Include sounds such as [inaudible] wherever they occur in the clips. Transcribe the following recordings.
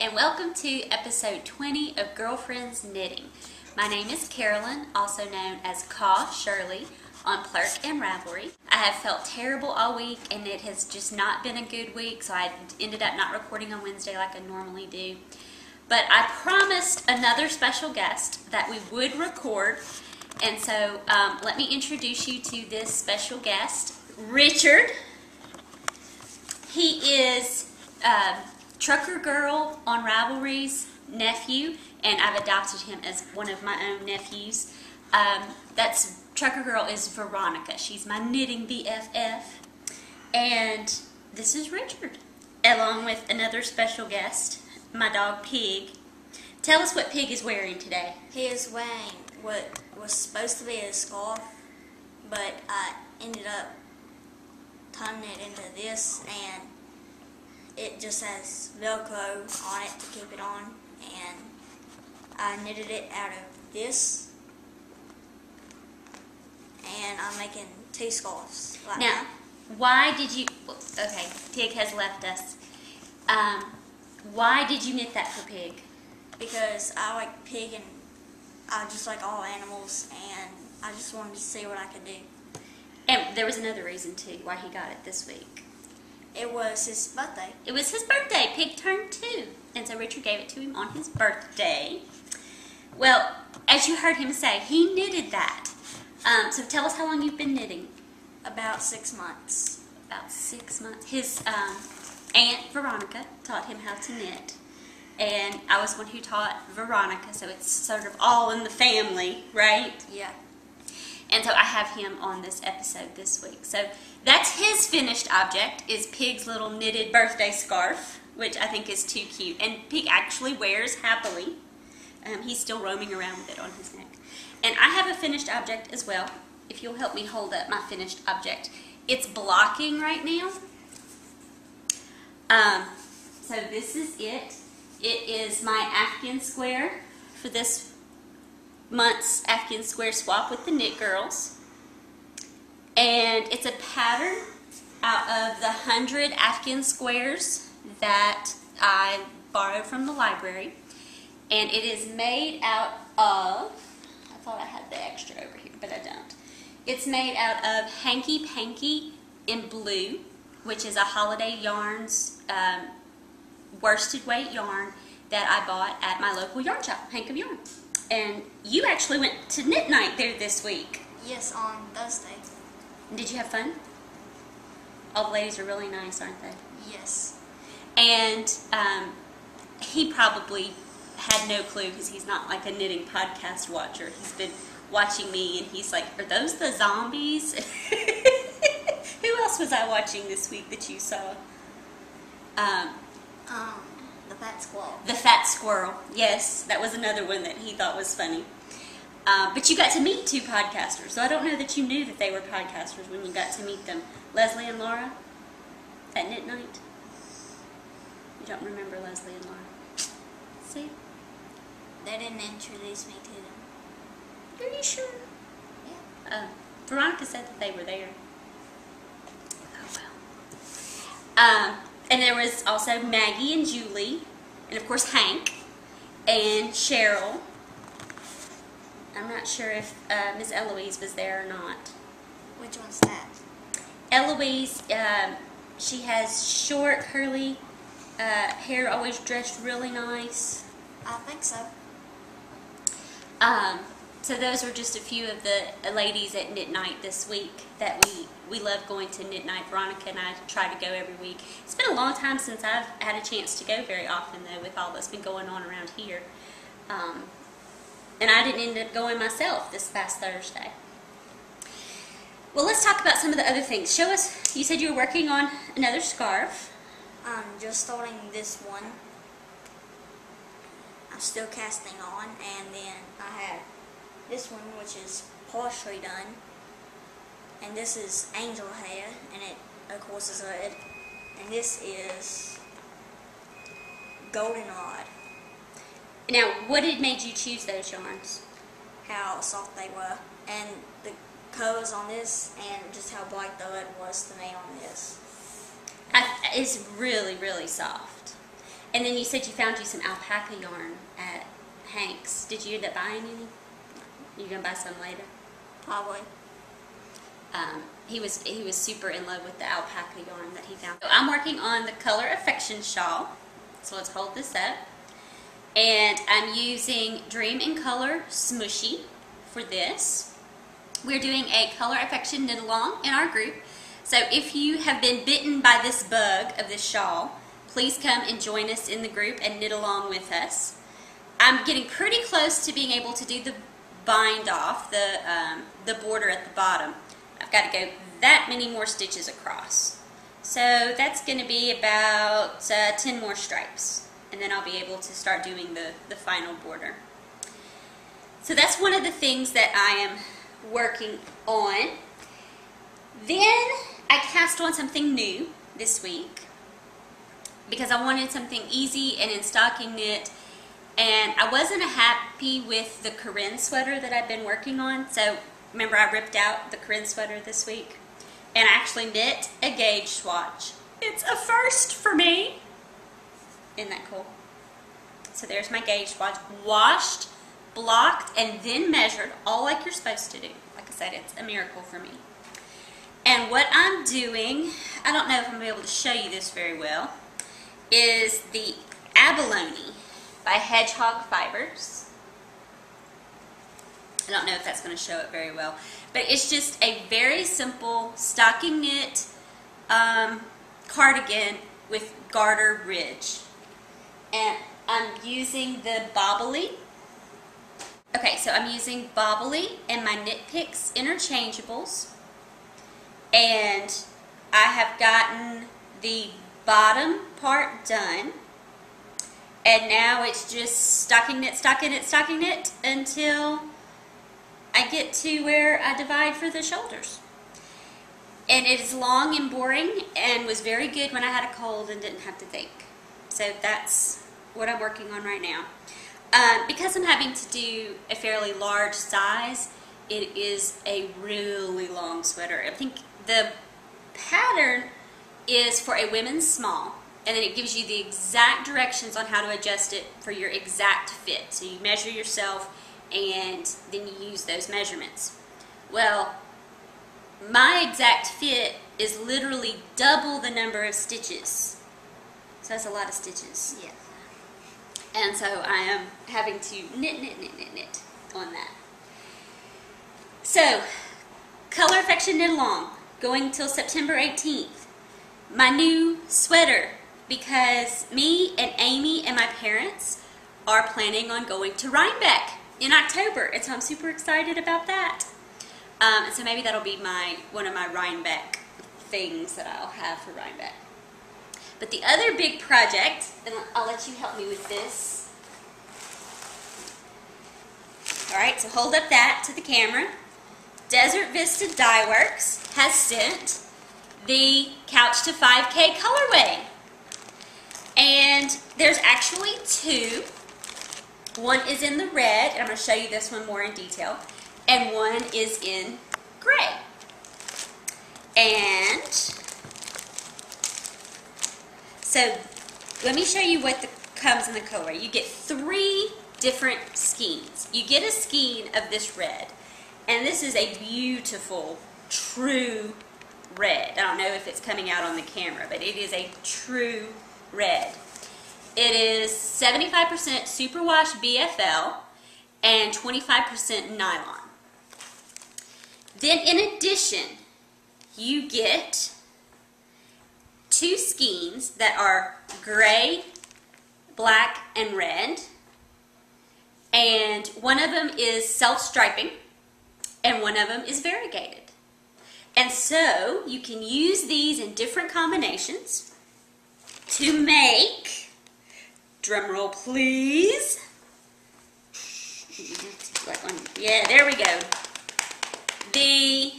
and welcome to episode 20 of Girlfriends Knitting. My name is Carolyn, also known as Caw Shirley on Plurk and Ravelry. I have felt terrible all week, and it has just not been a good week, so I ended up not recording on Wednesday like I normally do. But I promised another special guest that we would record, and so um, let me introduce you to this special guest, Richard. He is uh, Trucker Girl on Ravelry's nephew, and I've adopted him as one of my own nephews. Um, that's Trucker Girl is Veronica. She's my knitting BFF, and this is Richard, along with another special guest, my dog Pig. Tell us what Pig is wearing today. He is wearing what was supposed to be a scarf, but I ended up turning it into this, and it just has Velcro on it to keep it on, and I knitted it out of this, and I'm making two scarves right Now, why did you? Okay, Pig has left us. Um, why did you knit that for Pig? because I like pig and I just like all animals, and I just wanted to see what I could do. And there was another reason too why he got it this week. It was his birthday. It was his birthday. Pig turned two, and so Richard gave it to him on his birthday. Well, as you heard him say, he knitted that. Um, so tell us how long you've been knitting. About six months. About six months. His um, aunt Veronica taught him how to knit, and I was one who taught Veronica. So it's sort of all in the family, right? Yeah. And so I have him on this episode this week. So that's his finished object is Pig's little knitted birthday scarf, which I think is too cute. And Pig actually wears happily. Um, he's still roaming around with it on his neck. And I have a finished object as well. If you'll help me hold up my finished object. It's blocking right now. Um, so this is it. It is my Afghan square for this month's Afghan Square Swap with the Knit Girls. And it's a pattern out of the 100 Afghan squares that I borrowed from the library. And it is made out of, I thought I had the extra over here, but I don't. It's made out of Hanky Panky in blue, which is a Holiday Yarns um, worsted weight yarn that I bought at my local yarn shop, Hank of Yarn. And you actually went to knit night there this week. Yes, on Thursday. Did you have fun? All the ladies are really nice, aren't they? Yes. And um, he probably had no clue because he's not like a knitting podcast watcher. He's been watching me and he's like, Are those the zombies? [laughs] Who else was I watching this week that you saw? Um, Um, fat squirrel. The Fat Squirrel. Yes, that was another one that he thought was funny. Uh, but you got to meet two podcasters, so I don't know that you knew that they were podcasters when you got to meet them. Leslie and Laura at Knit Night. You don't remember Leslie and Laura. See? They didn't introduce me to them. Are you sure? Yeah. Uh, Veronica said that they were there. Oh well. Um, and there was also Maggie and Julie, and of course Hank, and Cheryl. I'm not sure if uh, Miss Eloise was there or not. Which one's that? Eloise, um, she has short, curly uh, hair, always dressed really nice. I think so. Um, so those were just a few of the ladies at Knit Night this week that we we love going to Knit Night. Veronica and I try to go every week. It's been a long time since I've had a chance to go very often though, with all that's been going on around here. Um, and I didn't end up going myself this past Thursday. Well, let's talk about some of the other things. Show us. You said you were working on another scarf. I'm just starting this one. I'm still casting on, and then I have this one, which is partially done. And this is angel hair, and it, of course, is red. And this is golden goldenrod. Now, what had made you choose those yarns? How soft they were, and the colors on this, and just how bright the red was to me on this. I, it's really, really soft. And then you said you found you some alpaca yarn at Hank's. Did you end up buying any? You gonna buy some later? Probably. Um, he was he was super in love with the alpaca yarn that he found. So I'm working on the Color Affection shawl. So let's hold this up. And I'm using Dream in Color Smushy for this. We're doing a Color Affection knit along in our group. So if you have been bitten by this bug of this shawl, please come and join us in the group and knit along with us. I'm getting pretty close to being able to do the bind off, the, um, the border at the bottom. I've got to go that many more stitches across. So that's going to be about uh, 10 more stripes. And then I'll be able to start doing the, the final border. So that's one of the things that I am working on. Then I cast on something new this week because I wanted something easy and in stocking knit and I wasn't happy with the Corinne sweater that I've been working on. So remember I ripped out the Corinne sweater this week and I actually knit a gauge swatch. It's a first for me. Isn't that cool? So there's my gauge swatch. Washed, blocked, and then measured, all like you're supposed to do. Like I said, it's a miracle for me. And what I'm doing, I don't know if I'm going to be able to show you this very well, is the abalone by Hedgehog Fibers. I don't know if that's going to show it very well, but it's just a very simple stocking knit um, cardigan with garter ridge. And I'm using the Bobbly. Okay, so I'm using Bobbly and my Knit Picks interchangeables. And I have gotten the bottom part done. And now it's just stocking knit, stocking knit, stocking knit until I get to where I divide for the shoulders. And it is long and boring and was very good when I had a cold and didn't have to think. So that's what I'm working on right now. Um, because I'm having to do a fairly large size, it is a really long sweater. I think the pattern is for a women's small, and then it gives you the exact directions on how to adjust it for your exact fit. So you measure yourself, and then you use those measurements. Well, my exact fit is literally double the number of stitches. So that's a lot of stitches. Yes. And so I am having to knit, knit, knit, knit, knit on that. So, Color Affection Knit Along, going till September 18th. My new sweater, because me and Amy and my parents are planning on going to Rhinebeck in October. And so I'm super excited about that. Um, and so maybe that'll be my one of my Rhinebeck things that I'll have for Rhinebeck. But the other big project, and I'll let you help me with this. All right, so hold up that to the camera. Desert Vista Dye Works has sent the Couch to 5K colorway. And there's actually two. One is in the red, and I'm going to show you this one more in detail, and one is in gray. And so let me show you what the, comes in the color. You get three different skeins. You get a skein of this red, and this is a beautiful, true red. I don't know if it's coming out on the camera, but it is a true. It is 75% superwash BFL and 25% nylon. Then in addition, you get two skeins that are gray, black, and red. And one of them is self-striping, and one of them is variegated. And so you can use these in different combinations to make, drum roll please. Yeah, there we go. The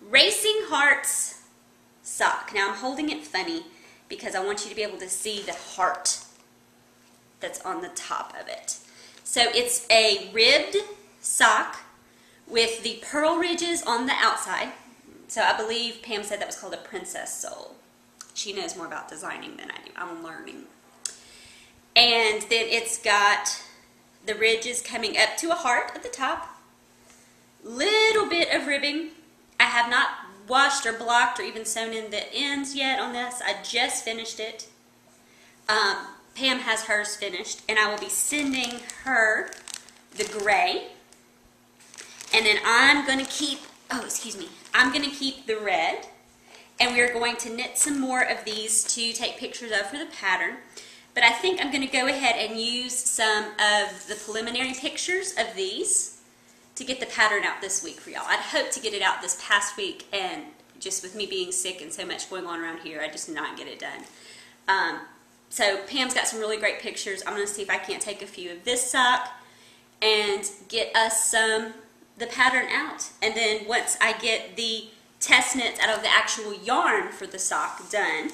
Racing Hearts sock. Now I'm holding it funny because I want you to be able to see the heart that's on the top of it. So it's a ribbed sock with the purl ridges on the outside. So I believe Pam said that was called a princess sole. She knows more about designing than I do. I'm learning. And then it's got the ridges coming up to a heart at the top. Little bit of ribbing. I have not washed or blocked or even sewn in the ends yet on this. I just finished it. Um, Pam has hers finished, and I will be sending her the gray. And then I'm going to keep, oh, excuse me, I'm going to keep the red. And we are going to knit some more of these to take pictures of for the pattern. But I think I'm going to go ahead and use some of the preliminary pictures of these to get the pattern out this week for y'all. I'd hoped to get it out this past week, and just with me being sick and so much going on around here, I just not get it done. Um, so Pam's got some really great pictures. I'm going to see if I can't take a few of this sock and get us some the pattern out. And then once I get the test knits out of the actual yarn for the sock done,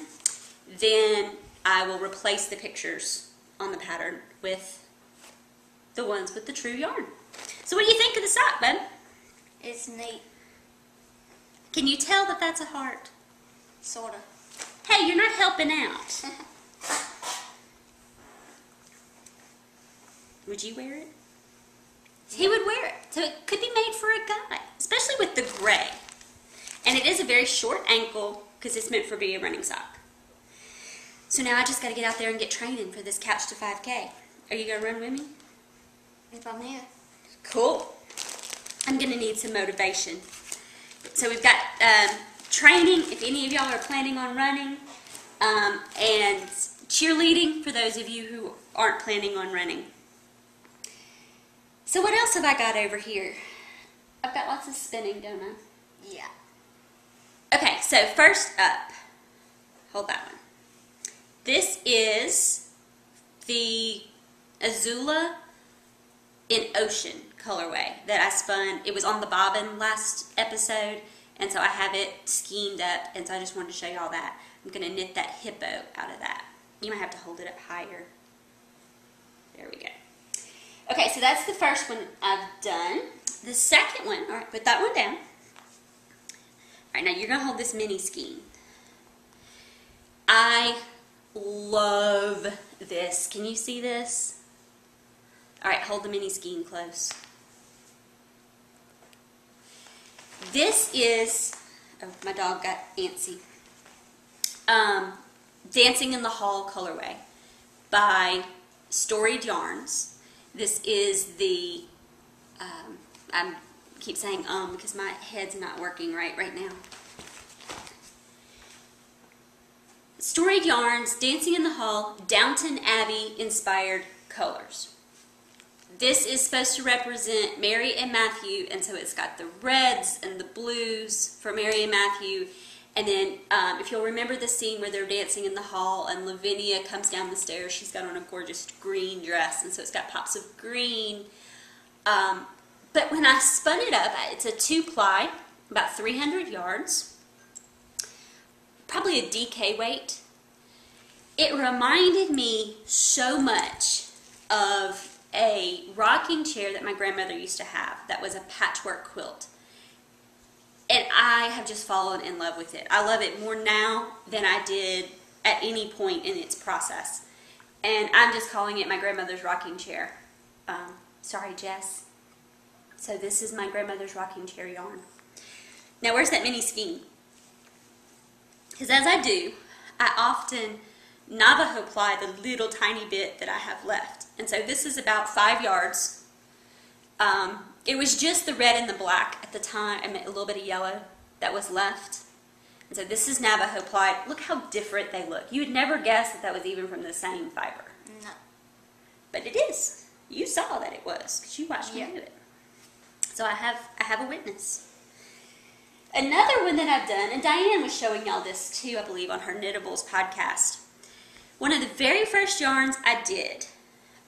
then I will replace the pictures on the pattern with the ones with the true yarn. So what do you think of the sock, Ben? It's neat, Can you tell that that's a heart? sorta. Hey, you're not helping out. [laughs] Would you wear it? He would wear it. So it could be made for a guy, especially with the gray. And it is a very short ankle because it's meant for being a running sock. So now I just got to get out there and get training for this Couch to 5K. Are you going to run with me? If I'm here. Cool. I'm going to need some motivation. So we've got um, training, if any of y'all are planning on running, um, and cheerleading for those of you who aren't planning on running. So what else have I got over here? I've got lots of spinning, don't I? Yeah. Okay, so first up, hold that one. This is the Azula in Ocean colorway that I spun. It was on the bobbin last episode, and so I have it schemed up, and so I just wanted to show you all that. I'm going to knit that hippo out of that. You might have to hold it up higher. There we go. Okay, so that's the first one I've done. The second one, all right, put that one down. All right, now you're gonna hold this mini skein. I love this. Can you see this? All right, hold the mini skein close. This is, oh, my dog got antsy. Um, Dancing in the Hall colorway by Storied Yarns. This is the, um, I keep saying um because my head's not working right right now. Storied Yarns, Dancing in the Hall, Downton Abbey inspired colors. This is supposed to represent Mary and Matthew, and so it's got the reds and the blues for Mary and Matthew. And then, um, if you'll remember the scene where they're dancing in the hall and Lavinia comes down the stairs, she's got on a gorgeous green dress, and so it's got pops of green. Um, but when I spun it up, it's a two ply, about 300 yards, probably a DK weight. It reminded me so much of a rocking chair that my grandmother used to have that was a patchwork quilt. And I have just fallen in love with it. I love it more now than I did at any point in its process. And I'm just calling it my grandmother's rocking chair. Um, sorry, Jess. So this is my grandmother's rocking chair yarn. Now where's that mini skein? Because as I do, I often Navajo ply the little tiny bit that I have left. And so this is about five yards. Um, it was just the red and the black at the time, and a little bit of yellow that was left. And so this is Navajo ply. Look how different they look. You would never guess that that was even from the same fiber. No. But it is. You saw that it was because you watched me do it. So I have I have a witness. Another one that I've done, and Diane was showing y'all this too, I believe, on her Knittables podcast. One of the very first yarns I did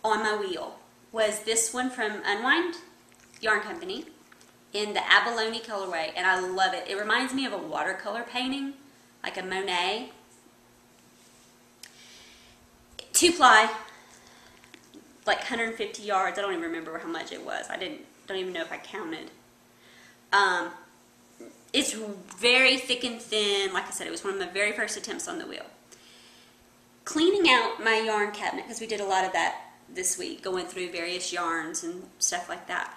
on my wheel was this one from Unwind Yarn Company in the abalone colorway, and I love it. It reminds me of a watercolor painting, like a Monet. Two ply, like 150 yards. I don't even remember how much it was. I didn't. Don't even know if I counted. Um, it's very thick and thin. Like I said, it was one of my very first attempts on the wheel. cleaning out my yarn cabinet because we did a lot of that this week, going through various yarns and stuff like that.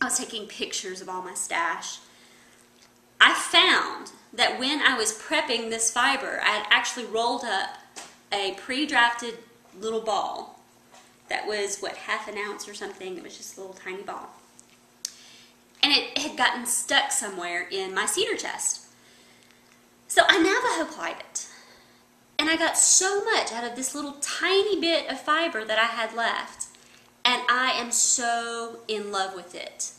I was taking pictures of all my stash. I found that when I was prepping this fiber, I had actually rolled up a pre-drafted little ball that was what half an ounce or something. It was just a little tiny ball, and it had gotten stuck somewhere in my cedar chest. So I Navajo plied it, and I got so much out of this little tiny bit of fiber that I had left, and I am so in love with it.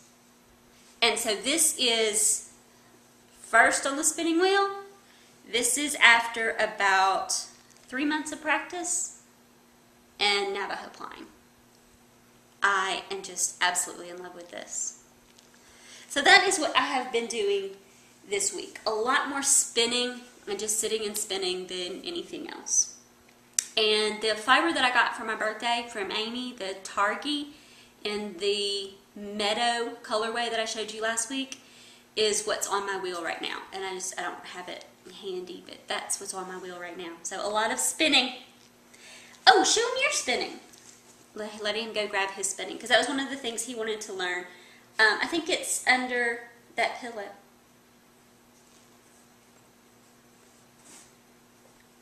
And so this is first on the spinning wheel. This is after about three months of practice and Navajo plying. I am just absolutely in love with this. So that is what I have been doing this week. A lot more spinning and just sitting and spinning than anything else. And the fiber that I got for my birthday from Amy, the Targi in the Meadow colorway that I showed you last week, is what's on my wheel right now. And I just, I don't have it handy, but that's what's on my wheel right now. So a lot of spinning. Oh, show him your spinning. Let, let him go grab his spinning, because that was one of the things he wanted to learn. Um, I think it's under that pillow.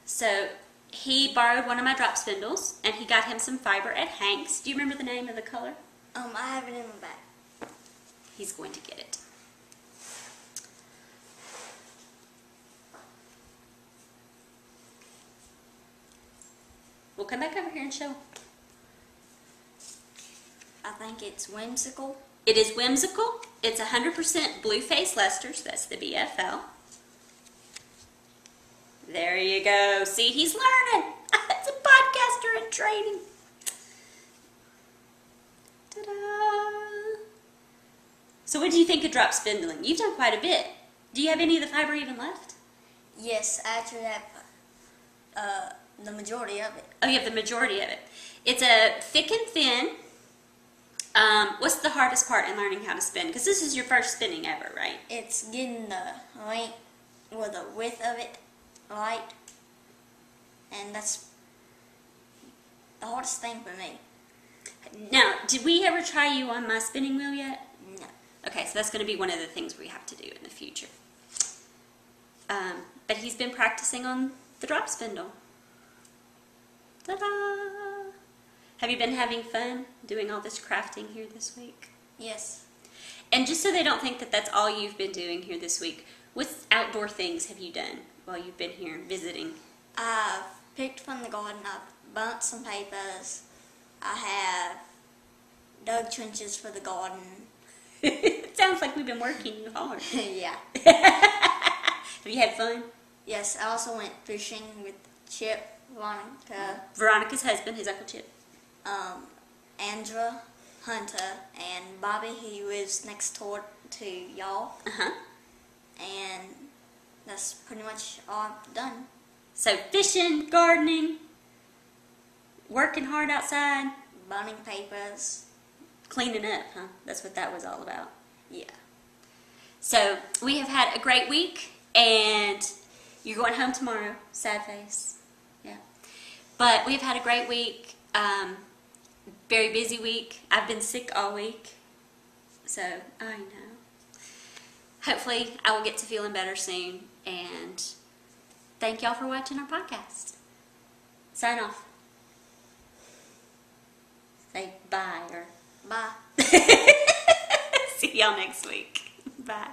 So he borrowed one of my drop spindles, and he got him some fiber at Hank's. Do you remember the name of the color? Um, I have it in my bag. He's going to get it. We'll come back over here and show. I think it's whimsical. It is whimsical. It's 100% blue face Leicester's. That's the BFL. There you go. See, he's learning. [laughs] it's a podcaster in training. Ta-da! So what do you think of drop spindling? You've done quite a bit. Do you have any of the fiber even left? Yes, I actually have uh, the majority of it. Oh, you have the majority of it. It's a thick and thin. Um, what's the hardest part in learning how to spin? Because this is your first spinning ever, right? It's getting the length or the width of it right, and that's the hardest thing for me. Now, did we ever try you on my spinning wheel yet? No. Okay, so that's going to be one of the things we have to do in the future. Um, but he's been practicing on the drop spindle. Ta-da! Have you been having fun doing all this crafting here this week? Yes. And just so they don't think that that's all you've been doing here this week, what outdoor things have you done while you've been here visiting? I've picked from the garden. I've burnt some papers. I have dug trenches for the garden. it [laughs] sounds like we've been working hard. [laughs] yeah. [laughs] have you had fun? Yes, I also went fishing with Chip, Veronica, Veronica's husband, his Uncle Chip. Um, Andra, Hunter, and Bobby, who lives next door to y'all. Uh huh. And that's pretty much all I've done. So fishing, gardening, working hard outside, Burning papers. cleaning up, huh? That's what that was all about. Yeah. So we have had a great week, and you're going home tomorrow. Sad face, yeah. But we've had a great week. Um, very busy week. I've been sick all week, so I know. Hopefully, I will get to feeling better soon. And thank y'all for watching our podcast. Sign off. Say bye or Bye. [laughs] see y'all next week. Bye.